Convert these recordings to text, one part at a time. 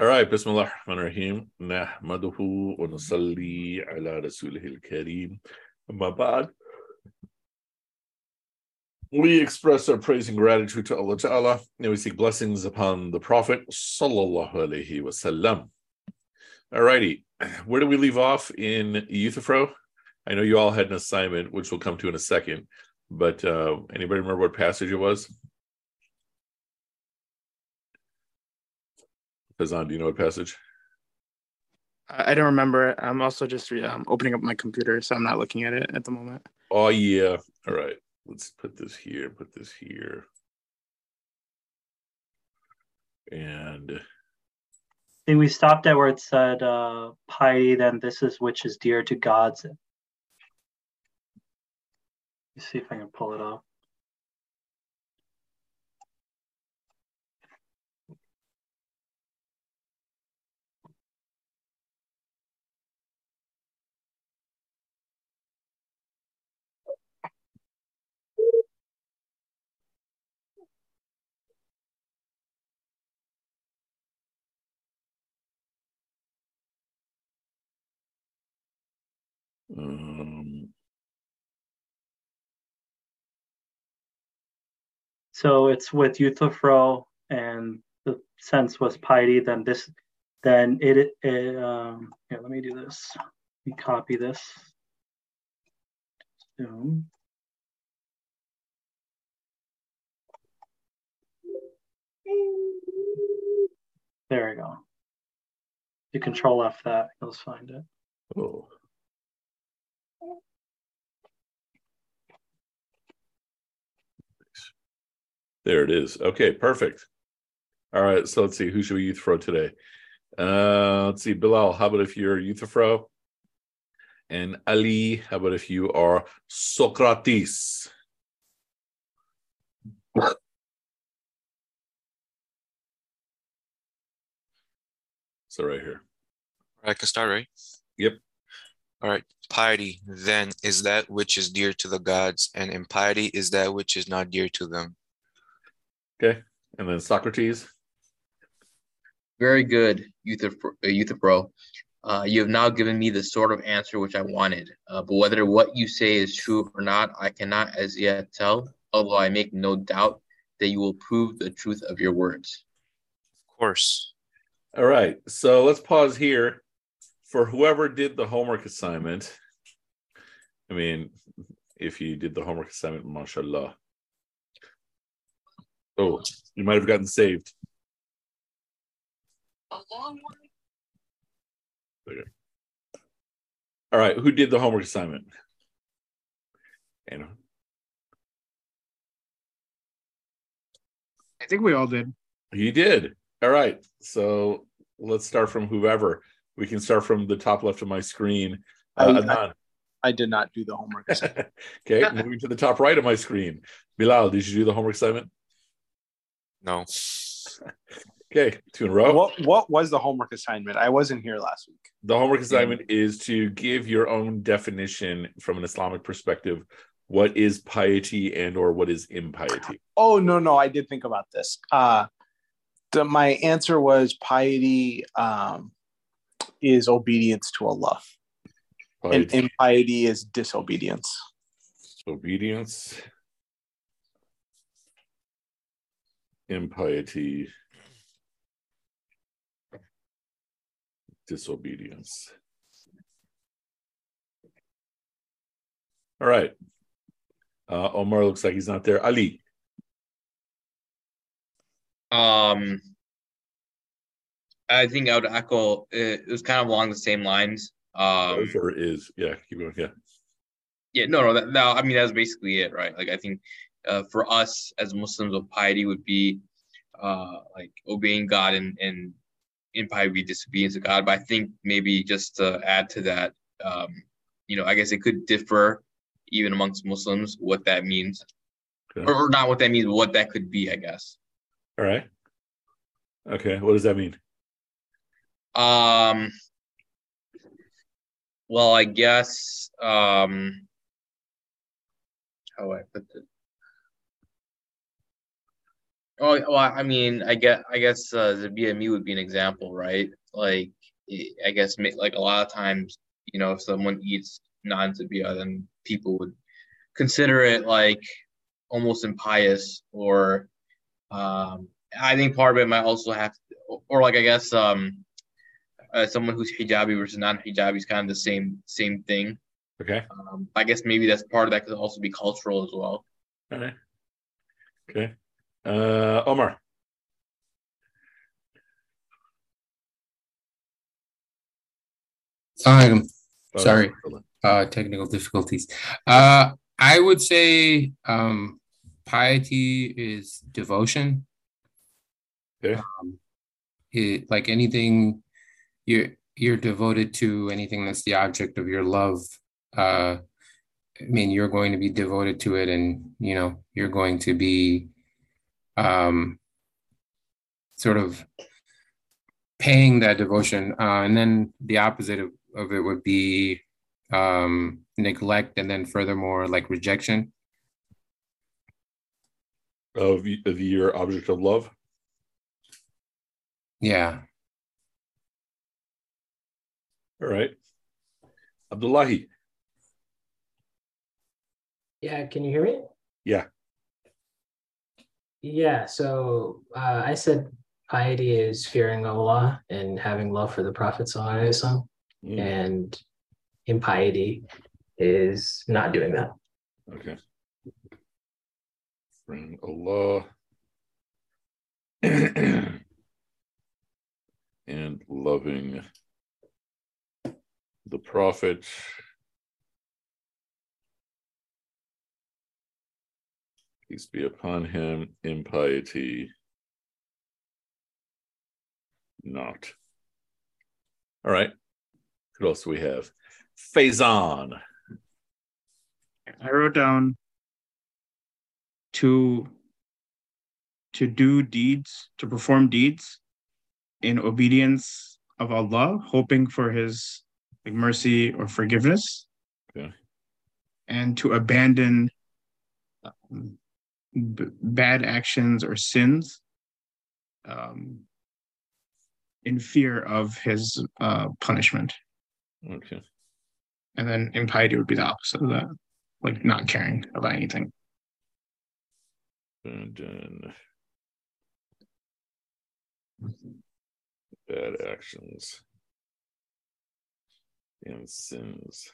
All right, بسم الله الرحمن الرحيم نحمده ونصلي على رسوله الكريم أما بعد we express our praise and gratitude to Allah Ta'ala and we seek blessings upon the Prophet Sallallahu Alaihi Wasallam. All righty, where do we leave off in Euthyphro? I know you all had an assignment, which we'll come to in a second, but uh, anybody remember what passage it was? Fazan, do you know what passage? I don't remember it. I'm also just um, opening up my computer, so I'm not looking at it at the moment. Oh yeah. All right. Let's put this here. Put this here. And I think we stopped at where it said uh, piety. Then this is which is dear to God's. Let's see if I can pull it up. Um, So it's with Euthyphro, and the sense was piety. Then this, then it. it um, here, let me do this. Let me copy this. Zoom. There we go. You control F that, you'll find it. oh. There it is. Okay, perfect. All right, so let's see. Who should we Euthyphro today? Uh, let's see. Bilal, how about if you're Euthyphro? And Ali, how about if you are Socrates? So right here. I can start, right? Yep. All right. Piety, then, is that which is dear to the gods, and impiety is that which is not dear to them. Okay. And then Socrates. Very good, Euthyphro. uh, Euthyphro. Uh, you have now given me the sort of answer which I wanted. Uh, but whether what you say is true or not, I cannot as yet tell, although I make no doubt that you will prove the truth of your words. Of course. All right. So let's pause here for whoever did the homework assignment. I mean, if you did the homework assignment, mashallah. Oh, you might have gotten saved. Okay. All right. Who did the homework assignment? And I think we all did. You did. All right. So let's start from whoever. We can start from the top left of my screen. Uh, I- Adnan. I did not do the homework. assignment. okay, moving to the top right of my screen. Bilal, did you do the homework assignment? No. Okay, two in a row. what What was the homework assignment? I wasn't here last week. The homework assignment is to give your own definition from an Islamic perspective. What is piety and or what is impiety? Oh no, no, I did think about this. Uh, the, my answer was piety um, is obedience to Allah, and impiety is disobedience. obedience, impiety, disobedience. All right. Uh, Omar looks like he's not there. Ali. Um, I think I would echo. It, it was kind of along the same lines. Um, or is yeah, keep going. Yeah. yeah, no, no, that, no. I mean, that's basically it, right? Like, I think uh, for us as Muslims, of piety would be uh, like obeying God and and would be disobedience to God. But I think maybe just to add to that, um, you know, I guess it could differ even amongst Muslims what that means, Okay. or, or not what that means, but what that could be. I guess. All right. Okay. What does that mean? Um. Well, I guess. Um. How do I put it? Oh well, I mean, I get, I guess uh, the BME would be an example, right? Like, I guess like a lot of times, you know, if someone eats non-zabia, then people would consider it like almost impious, or um, I think part of it might also have, to, or like I guess um, uh, someone who's hijabi versus non-hijabi is kind of the same same thing. Okay. Um, I guess maybe that's part of that could also be cultural as well. Okay. Okay. Uh, Omar. Oh, sorry, uh, technical difficulties. Uh, I would say um, piety is devotion. Okay. Um, it, like anything, you're you're devoted to anything that's the object of your love. Uh, I mean, you're going to be devoted to it, and you know you're going to be um, sort of paying that devotion. Uh, and then the opposite of, of it would be um, neglect, and then furthermore, like rejection. Of, of your object of love. Yeah. All right. Abdullahi. Yeah, can you hear me? Yeah. Yeah, so uh, I said piety is fearing Allah and having love for the Prophet Sallallahu and impiety is not doing that. Okay. Bring Allah and loving the Prophet. Peace be upon him, impiety not. All right. What else do we have? Faison. I wrote down to to do deeds, to perform deeds in obedience of Allah, hoping for His like mercy or forgiveness, Okay. and to abandon um, b- bad actions or sins um, in fear of His uh, punishment. Okay. And then impiety would be the opposite of that, like not caring about anything. And then bad actions and sins.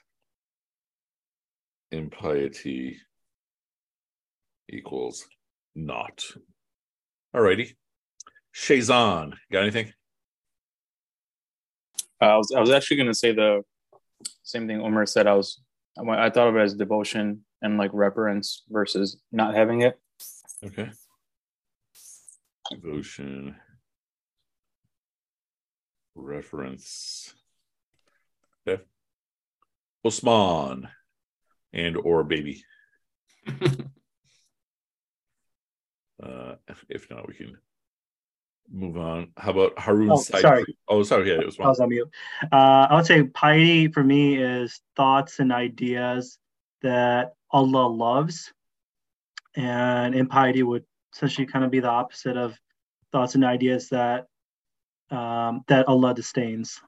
Impiety equals not. Alrighty. Shazan, got anything? Uh, I was I was actually gonna say the same thing Omar said. I was I, went- I thought of it as devotion and like reverence versus not having it. Okay. Devotion. Reference. Okay. Osman and or baby. Uh, if, not, we can move on. How about Harun Oh, Said? sorry. Oh, sorry. Yeah, it was I was on mute. Uh, I would say piety for me is thoughts and ideas that Allah loves, and impiety would essentially kind of be the opposite of thoughts and ideas that um, that Allah disdains.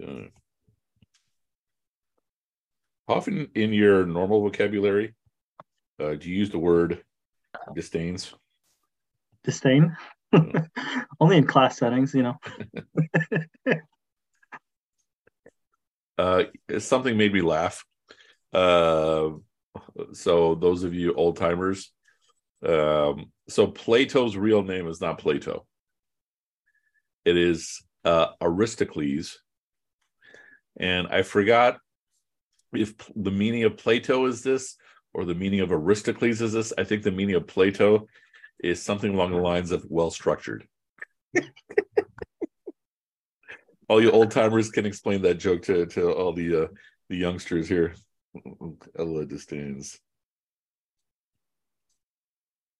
How often in your normal vocabulary uh, do you use the word disdains? Disdain, only in class settings, you know. uh something made me laugh. Uh so those of you old timers um so plato's real name is not plato. It is uh aristocles. And i forgot if the meaning of plato is this or the meaning of aristocles is this. I think the meaning of plato is something along the lines of well structured all you old timers can explain that joke to to all the uh the youngsters here. Allah disdains.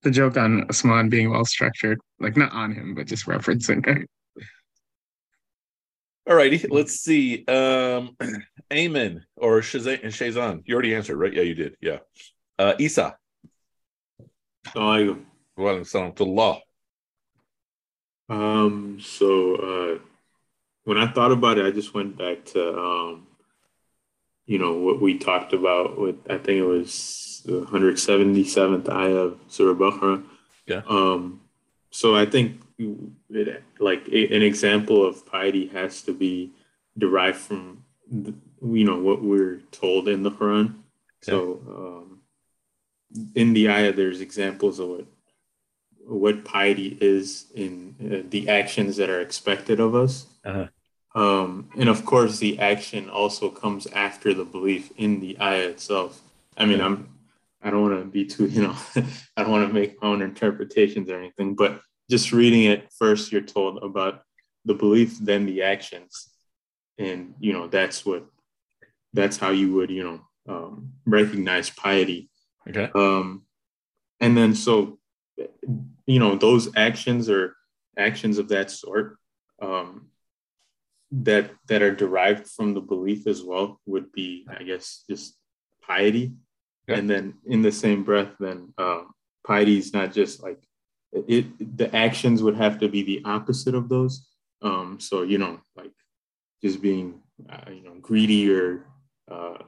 The joke on Osman being well structured, like not on him, but just referencing it. Alrighty, let's see. Um Amen or Shazan Shazan. You already answered, right? Yeah, you did. Yeah. Uh Isa. Assalamualaikum. Wa alaikum to Allah. Um, so uh, when I thought about it, I just went back to um, you know what we talked about with I think it was the 177th ayah of Surah Baqarah. Yeah. Um, so I think it, like an example of piety has to be derived from the, you know what we're told in the Quran. So um, in the ayah, there's examples of what what piety is in uh, the actions that are expected of us. Uh-huh. Um, and of course, the action also comes after the belief in the ayah itself. I mean, I'm I don't want to be too, you know, I don't want to make my own interpretations or anything, but just reading it first, you're told about the belief, then the actions, and you know that's what that's how you would, you know, um, recognize piety. Okay. Um, and then so, you know, those actions or actions of that sort um, that that are derived from the belief as well would be, I guess, just piety. Okay. And then in the same breath, then um, piety is not just like it. The actions would have to be the opposite of those. Um, so you know, like just being, uh, you know, greedy or uh,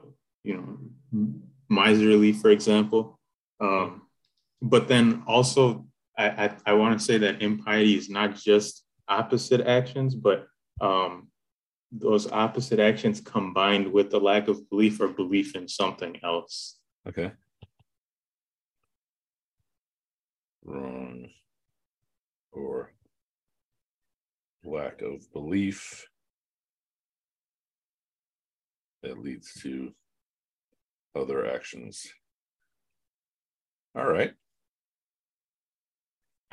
you know, miserly, for example. Um, but then also, I, I, I want to say that impiety is not just opposite actions, but um, those opposite actions combined with the lack of belief or belief in something else. Okay. Wrong or lack of belief that leads to other actions. All right.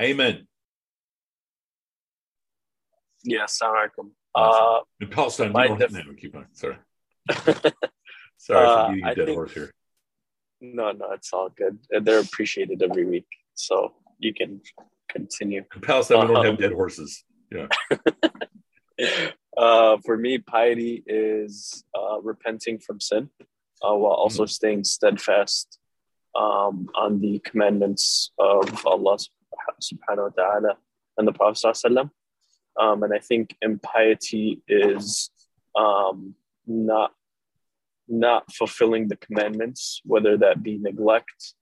Amen. Yes, alaikum. Uh, In Palestine, we my don't have def- no, keep. Sorry. Sorry Uh, for beating a dead think- horse here. no, no, it's all good. They're appreciated every week, so you can continue. In Palestine, we don't have Um, dead horses. Yeah. uh, for me, piety is uh, repenting from sin uh, while also Mm-hmm. staying steadfast um, on the commandments of Allah subhanahu wa ta'ala and the Prophet um, and I think impiety is um, not not fulfilling the commandments, whether that be neglect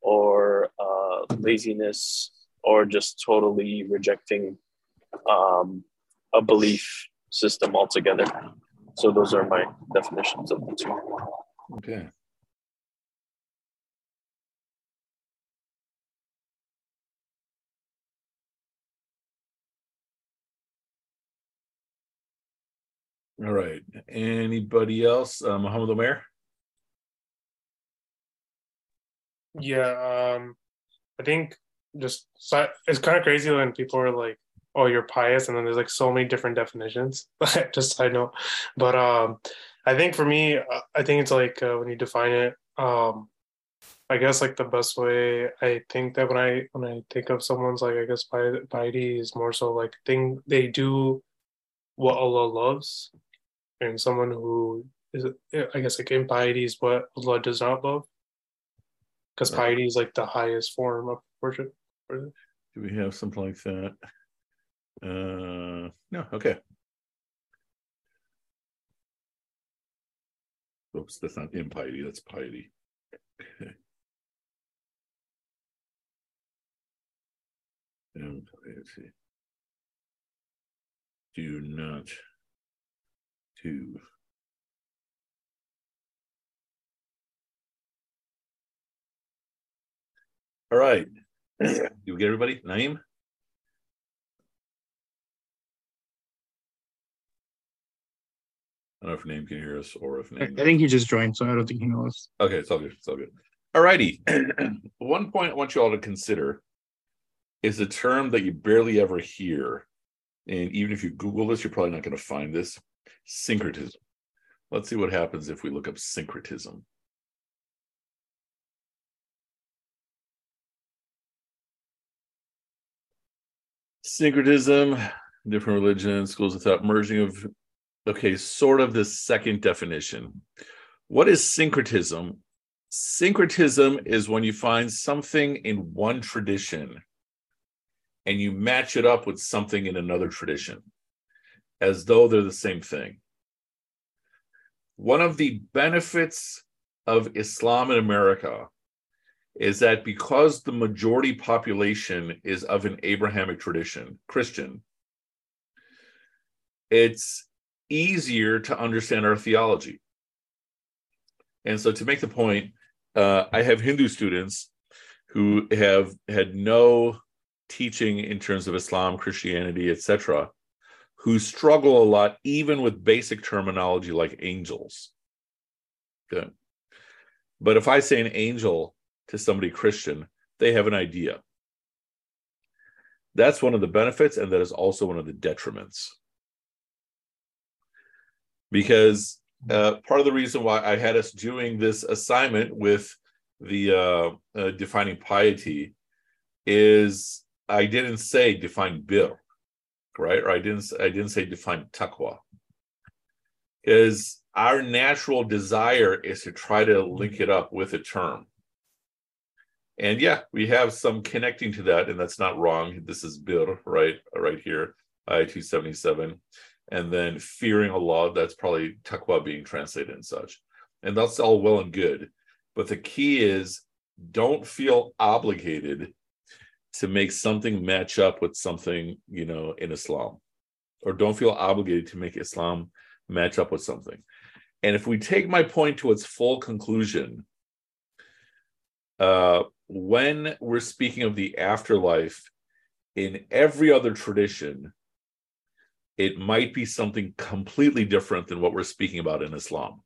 or uh, laziness or just totally rejecting um, a belief system altogether. So those are my definitions of the two. Okay. All right. Anybody else? Uh, Muhammad Omer? Yeah, um, I think just si- it's kind of crazy when people are like, "Oh, you're pious," and then there's like so many different definitions. just I know, but um, I think for me, uh, I think it's like uh, when you define it, um, I guess like the best way I think that when I when I think of someone's like I guess pi- piety is more so like thing they do what Allah loves, and someone who is I guess like impiety is what Allah does not love because Right. piety is like the highest form of worship. Do we have something like that? Uh, no. Okay. Oops, that's not impiety. That's piety. Okay. Impiety. Do not to All right. Do we get everybody? Naeem? I don't know if Naeem can hear us or if I, I think he just joined, so I don't think he knows. Okay, it's all good. It's all good. All righty. One point I want you all to consider is a term that you barely ever hear. And even if you Google this, you're probably not going to find this syncretism. Let's see what happens if we look up syncretism. Syncretism, different religions, schools of thought, merging of, okay, sort of the second definition. What is syncretism? Syncretism is when you find something in one tradition and you match it up with something in another tradition as though they're the same thing. One of the benefits of Islam in America is that because the majority population is of an Abrahamic tradition, Christian, it's easier to understand our theology. And so, to make the point, uh, I have Hindu students who have had no teaching in terms of Islam, Christianity, etc., who struggle a lot, even with basic terminology like angels. But if I say an angel to somebody Christian, they have an idea. That's one of the benefits, and that is also one of the detriments. Because uh, part of the reason why I had us doing this assignment with the uh, uh, defining piety is I didn't say define bir, right? Or I didn't I didn't say define taqwa, Is our natural desire is to try to link it up with a term. And yeah, we have some connecting to that, and that's not wrong. This is bir, right? Right here, I 277 and then fearing Allah, that's probably taqwa being translated and such. And that's all well and good. But the key is don't feel obligated to make something match up with something, you know, in Islam. Or don't feel obligated to make Islam match up with something. And if we take my point to its full conclusion, uh, when we're speaking of the afterlife in every other tradition, it might be something completely different than what we're speaking about in Islam.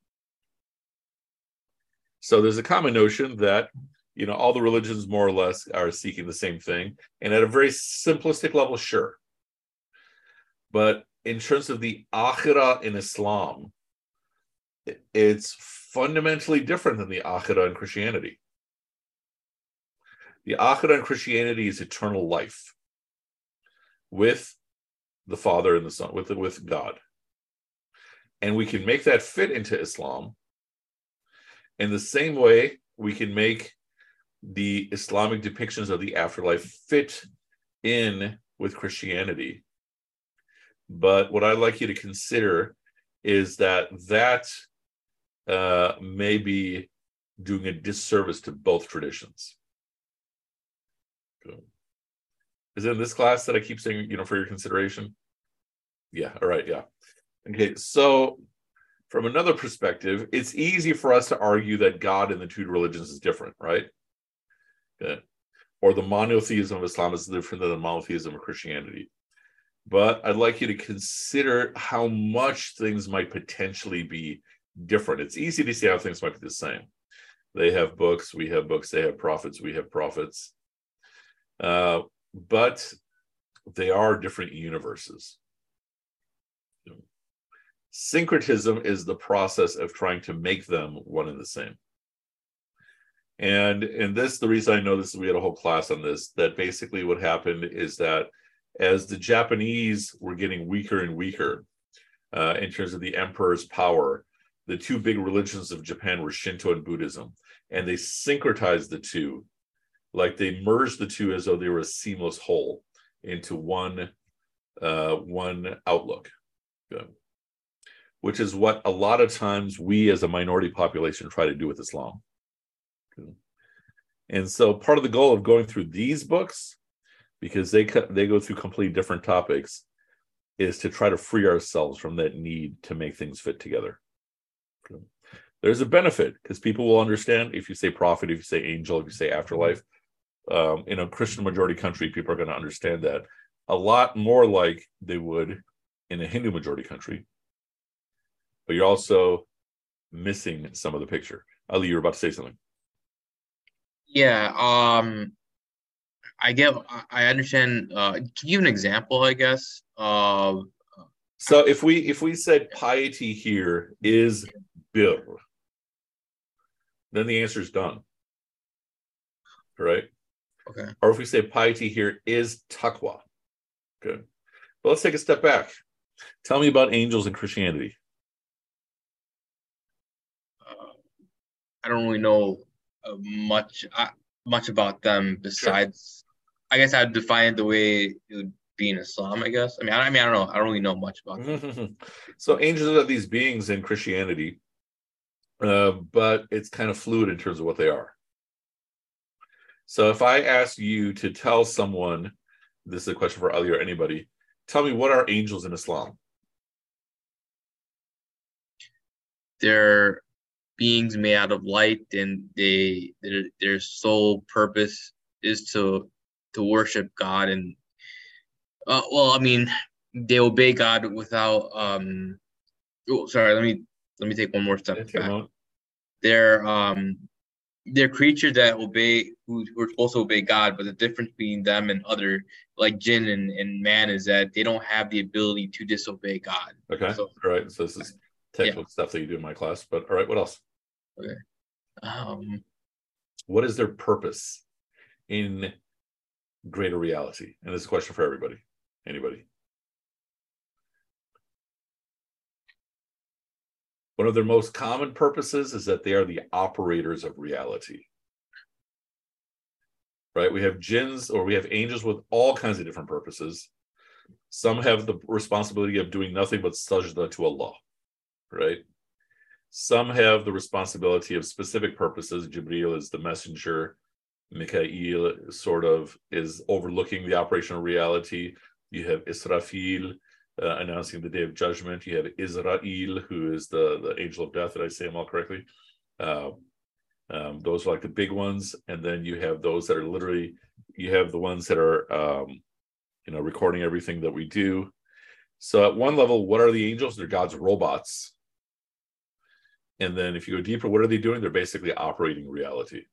So there's a common notion that you know all the religions more or less are seeking the same thing, and at a very simplistic level, sure. But in terms of the akhirah in Islam, it's fundamentally different than the akhirah in Christianity. The akhirah in Christianity is eternal life with the Father and the Son, with with God. And we can make that fit into Islam. In the same way, we can make the Islamic depictions of the afterlife fit in with Christianity. But what I'd like you to consider is that that uh, may be doing a disservice to both traditions. Is it in this class that I keep saying, you know, for your consideration? Yeah. All right. Yeah. Okay. So, from another perspective, it's easy for us to argue that God in the two religions is different, right? Okay. Or the monotheism of Islam is different than the monotheism of Christianity. But I'd like you to consider how much things might potentially be different. It's easy to see how things might be the same. They have books, we have books, they have prophets, we have prophets. Uh, but they are different universes. Syncretism is the process of trying to make them one and the same. And and this, the reason I know this is we had a whole class on this, that basically what happened is that as the Japanese were getting weaker and weaker uh, in terms of the emperor's power, the two big religions of Japan were Shinto and Buddhism, and they syncretized the two. Like they merged the two as though they were a seamless whole into one uh, one outlook. Which is what a lot of times we as a minority population try to do with islam and so part of the goal of going through these books because they they go through completely different topics is to try to free ourselves from that need to make things fit together there's a benefit because people will understand if you say prophet if you say angel if you say afterlife um, in a Christian majority country, people are going to understand that a lot more like they would in a Hindu majority country. But you're also missing some of the picture. Ali, you're about to say something. Yeah. Um, I get. I understand. Uh, give an example? I guess. Uh, so if we if we said piety here is bir, then the answer is done. Right. Okay. Or if we say piety here is taqwa. Good. But let's take a step back. Tell me about angels in Christianity. Uh, I don't really know much uh, much about them besides I guess I'd define it the way it would be in Islam. I guess. I mean, I, I mean, I don't know. I don't really know much about. That. so angels are these beings in Christianity, uh, but it's kind of fluid in terms of what they are. So if I ask you to tell someone, this is a question for Ali or anybody, tell me what are angels in Islam? They're beings made out of light, and they their, their sole purpose is to to worship God. And uh, well, I mean, they obey God without. um Oh, sorry. Let me let me take one more step back. They're um they're creatures that obey who, who are supposed to obey God, but the difference between them and other like jinn and, and man is that they don't have the ability to disobey God. Okay. So, all right. So this is textbook stuff that you do in my class. But all right, what else? Okay. Um what is their purpose in greater reality? And this is a question for everybody. Anybody? One of their most common purposes is that they are the operators of reality. Right? We have jinns or we have angels with all kinds of different purposes. Some have the responsibility of doing nothing but sajda to Allah. Right? Some have the responsibility of specific purposes. Jibril is the messenger. Mikael sort of is overlooking the operational reality. You have Israfil, uh, announcing the day of judgment. You have Azrael, who is the, the angel of death. Did I say them all correctly? Uh, um, those are like the big ones, and then you have those that are literally. You have the ones that are, um, you know, recording everything that we do. So at one level, what are the angels? They're God's robots. And then if you go deeper, what are they doing? They're basically operating reality.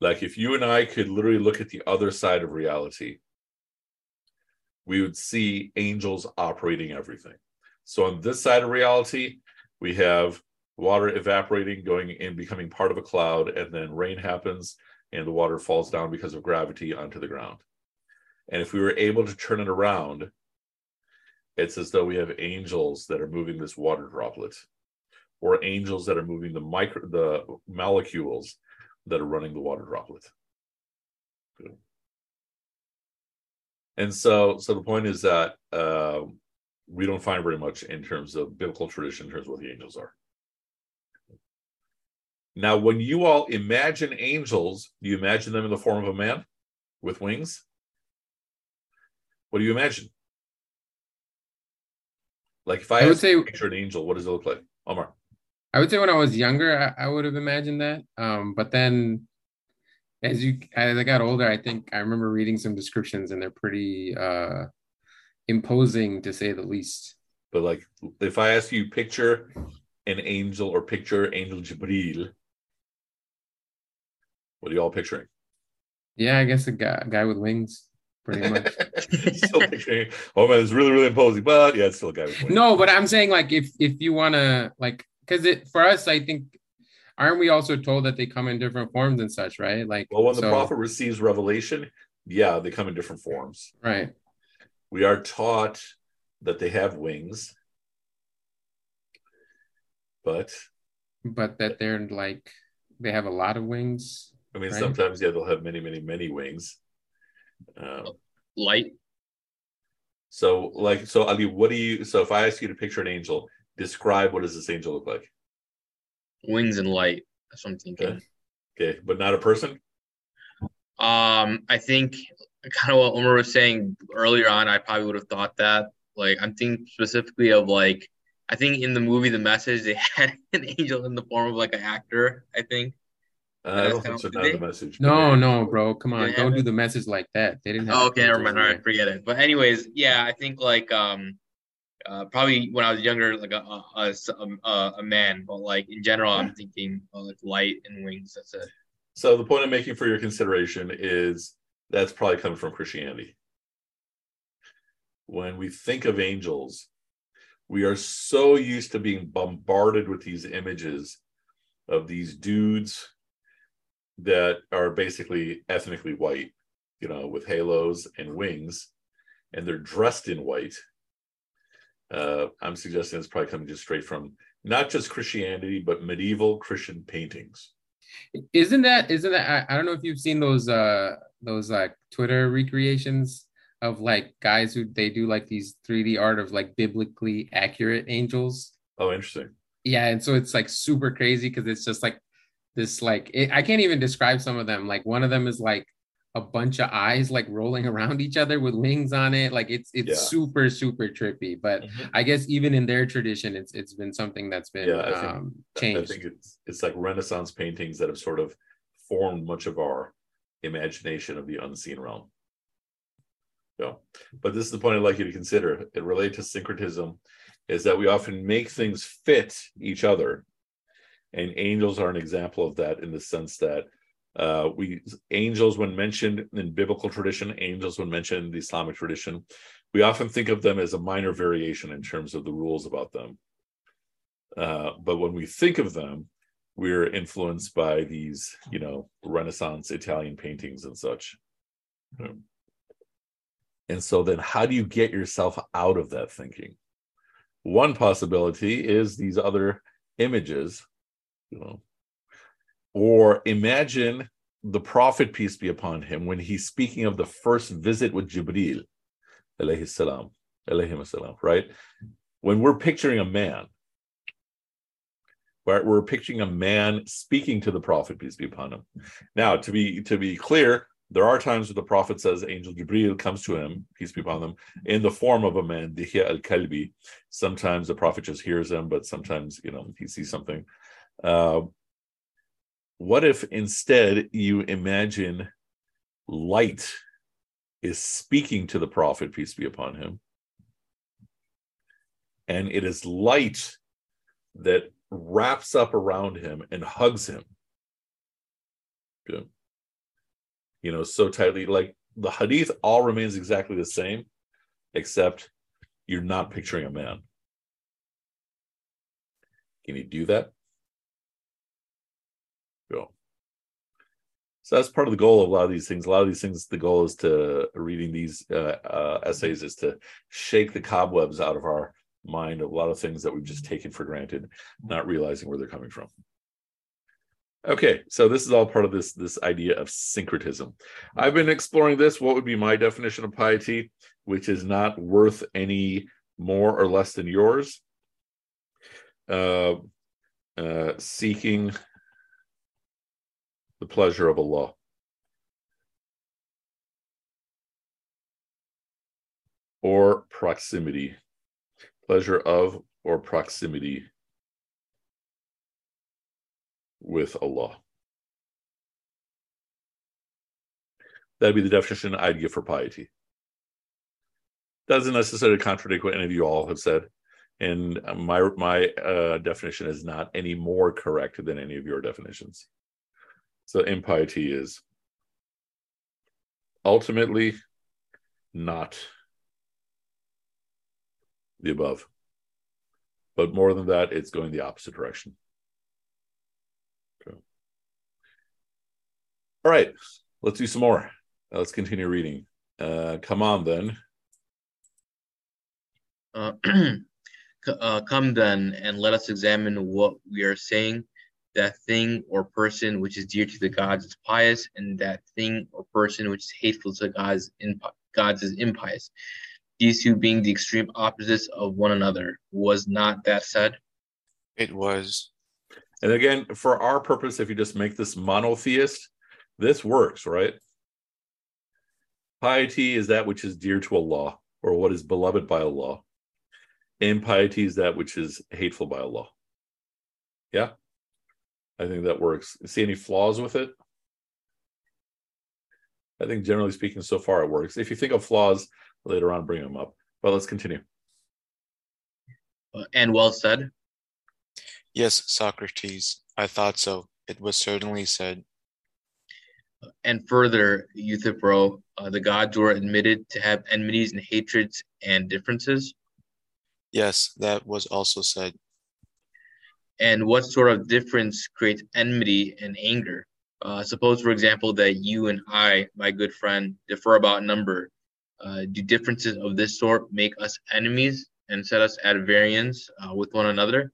Like if you and I could literally look at the other side of reality, we would see angels operating everything. So on this side of reality, we have water evaporating, going and becoming part of a cloud, and then rain happens and the water falls down because of gravity onto the ground. And if we were able to turn it around, it's as though we have angels that are moving this water droplet, or angels that are moving the micro the molecules that are running the water droplet. Good. And so, so the point is that uh, we don't find very much in terms of biblical tradition in terms of what the angels are. Now, when you all imagine angels, do you imagine them in the form of a man with wings? What do you imagine? Like if I, I would say- picture an angel, what does it look like? Omar. I would say when I was younger, I, I would have imagined that. Um, but then as you as I got older, I think I remember reading some descriptions and they're pretty uh imposing to say the least. But like if I ask you picture an angel or picture angel Jibril, what are you all picturing? Yeah, I guess a guy, a guy with wings, pretty much. still picturing, oh man, it's really, really imposing. But yeah, it's still a guy with wings. no, but I'm saying like if if you wanna like because it for us, I think aren't we also told that they come in different forms and such, right? Like Well, when the prophet receives revelation, yeah, they come in different forms. Right. We are taught that they have wings, but but that they're like they have a lot of wings. I mean, right? sometimes yeah, they'll have many, many, many wings. Um, Light. so, like, so Ali, what do you? So, if I ask you to picture an angel, describe what does this angel look like? Wings and light. That's what I'm thinking. Okay, but not a person. Um, I think kind of what Omar was saying earlier on. I probably would have thought that. Like, I'm thinking specifically of like, I think in the movie The Message they had an angel in the form of like an actor. I think. Uh, I That's don't think so. Not the message. No, no, bro. Come on. They Don't do the message like that. They didn't have Oh, okay, never mind. in All there. right, forget it. But anyways, yeah, I think like um, uh, probably when I was younger, like a a, a, a, a man, but like in general, I'm thinking uh, like light and wings. That's it. So the point I'm making for your consideration is that's probably coming from Christianity. When we think of angels, we are so used to being bombarded with these images of these dudes that are basically ethnically white, you know, with halos and wings, and they're dressed in white. Uh, I'm suggesting it's probably coming just straight from not just Christianity, but medieval Christian paintings. Isn't that isn't that I, I don't know if you've seen those uh those like Twitter recreations of like guys who they do like these 3D art of like biblically accurate angels. Oh, interesting. Yeah, and so it's like super crazy because it's just like this like it, I can't even describe some of them. Like one of them is like a bunch of eyes like rolling around each other with wings on it. Like it's it's Yeah. super super trippy. But Mhm. I guess even in their tradition, it's it's been something that's been Yeah, I think- um, I changed. think it's it's like Renaissance paintings that have sort of formed much of our imagination of the unseen realm. Yeah, but this is the point I'd like you to consider. It related to syncretism, is that we often make things fit each other, and angels are an example of that in the sense that uh, we angels, when mentioned in biblical tradition, angels when mentioned in the Islamic tradition, we often think of them as a minor variation in terms of the rules about them. Uh, but when we think of them, we're influenced by these, you know, Renaissance Italian paintings and such. Um, And so then how do you get yourself out of that thinking? One possibility is these other images, you know, or imagine the prophet, peace be upon him, when he's speaking of the first visit with Jibril, alayhi salam, alayhi salam, right? When we're picturing a man, right, we're picturing a man speaking to the prophet, peace be upon him. Now, to be to be clear, there are times where the prophet says angel Jibril comes to him, peace be upon them, in the form of a man, Dihya al-Kalbi. Sometimes the prophet just hears him, but sometimes, you know, he sees something. Uh, what if instead you imagine light is speaking to the prophet, peace be upon him, and it is light that wraps up around him and hugs him? You know, so tightly. Like the hadith all remains exactly the same, except you're not picturing a man. Can you do that? Go. So that's part of the goal of a lot of these things. A lot of these things, the goal is to reading these uh, uh, essays is to shake the cobwebs out of our mind of a lot of things that we've just taken for granted, not realizing where they're coming from. Okay, so this is all part of this this idea of syncretism. I've been exploring this. What would be my definition of piety, which is not worth any more or less than yours? Uh, uh, seeking the pleasure of Allah. Or proximity, pleasure of or proximity with Allah. That'd be the definition I'd give for piety. Doesn't necessarily contradict what any of you all have said, and my my uh, definition is not any more correct than any of your definitions. So impiety is ultimately not the above, but more than that, it's going the opposite direction. All right, let's do some more. Uh, let's continue reading. Uh, come on, then. Uh, uh, come then, and let us examine what we are saying. That thing or person which is dear to the gods is pious, and that thing or person which is hateful to the gods, imp- gods is impious. These two being the extreme opposites of one another. Was not that said? It was. And again, for our purpose, if you just make this monotheist, this works, right? Piety is that which is dear to Allah, or what is beloved by Allah. Impiety is that which is hateful by Allah. Yeah, I think that works. See any flaws with it? I think generally speaking, so far it works. If you think of flaws later on, bring them up. But let's continue. Uh, and well said. Yes, Socrates. I thought so. It was certainly said. And further, Euthyphro, uh, the gods were admitted to have enmities and hatreds and differences. Yes, that was also said. And what sort of difference creates enmity and anger? Uh, suppose, for example, that you and I, my good friend, differ about number. Uh, do differences of this sort make us enemies and set us at variance uh, with one another?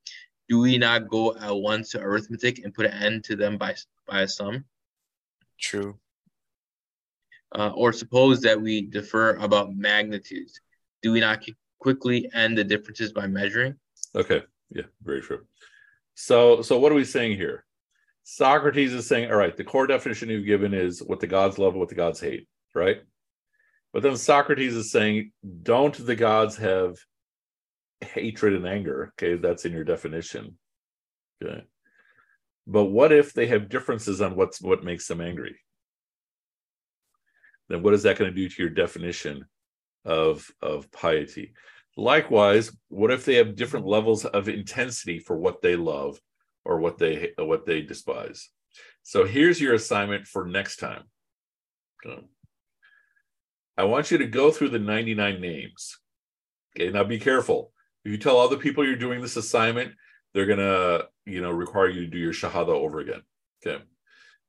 Do we not go at once to arithmetic and put an end to them by by a sum? True. uh, or suppose that we differ about magnitudes, do we not quickly end the differences by measuring? Okay, yeah, very true. So, so what are we saying here? Socrates is saying, all right, the core definition you've given is what the gods love what the gods hate, right? But then Socrates is saying, don't the gods have hatred and anger? Okay, that's in your definition. Okay. But what if they have differences on what's what makes them angry? Then what is that going to do to your definition of, of piety? Likewise, what if they have different levels of intensity for what they love or what they what they despise. So here's your assignment for next time. I want you to go through the 99 names. Okay, now be careful. If you tell other people you're doing this assignment, they're gonna, you know, require you to do your shahada over again. Okay,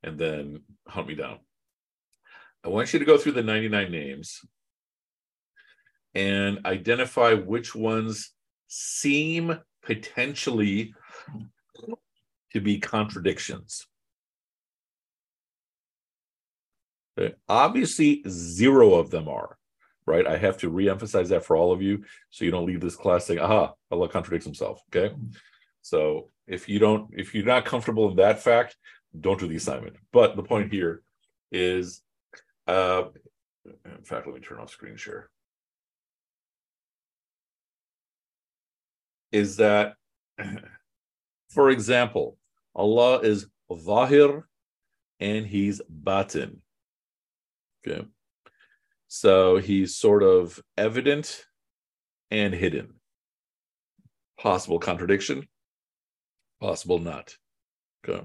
and then hunt me down. I want you to go through the 99 names and identify which ones seem potentially to be contradictions. Okay. Obviously, zero of them are, right? I have to re-emphasize that for all of you so you don't leave this class saying, aha, Allah contradicts himself. Okay. So if you don't, if you're not comfortable in that fact, don't do the assignment. But the point here is, uh, in fact, let me turn off screen share. Is that For example, Allah is Zahir and He's Batin. Okay. So He's sort of evident and hidden. Possible contradiction, possible not. Okay.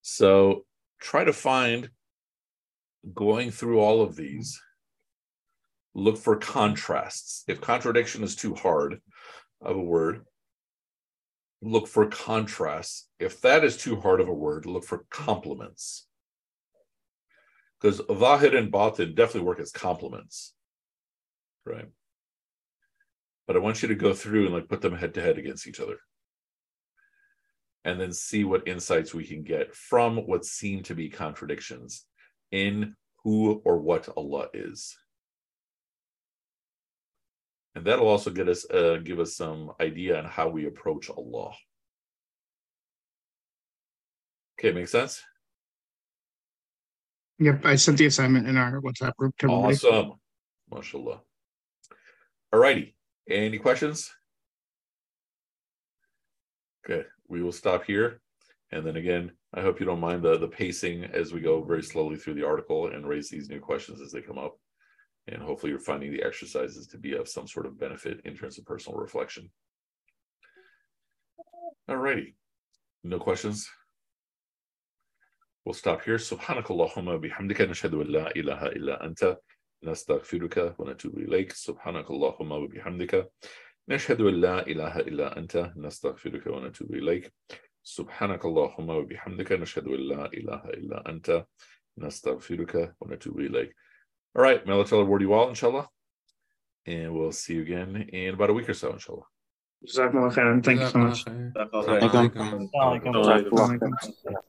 So try to find, going through all of these, look for contrasts. If contradiction is too hard of a word, look for contrasts. If that is too hard of a word, look for complements. Because Zahir and Batin definitely work as complements. Right. But I want you to go through and like put them head to head against each other. And then see what insights we can get from what seem to be contradictions in who or what Allah is and that'll also get us uh, give us some idea on how we approach Allah. Okay, make sense? Yep, I sent the assignment in our WhatsApp group. To awesome, mashallah. All righty. Any questions? Okay, we will stop here. And then again, I hope you don't mind the, the pacing as we go very slowly through the article and raise these new questions as they come up and hopefully you're finding the exercises to be of some sort of benefit in terms of personal reflection. All righty. No questions? We'll stop here. سبحانك اللهم بحمدك نشهد أن لا إله إلا أنت نستغفرك ونتوب إليك سبحانك اللهم وبحمدك نشهد أن لا إله إلا أنت نستغفرك ونتوب إليك سبحانك اللهم وبحمدك نشهد أن لا إله إلا أنت نستغفرك ونتوب إليك all right, may Allah reward you all, inshallah. And we'll see you again in about a week or so, inshallah. Thank you so much.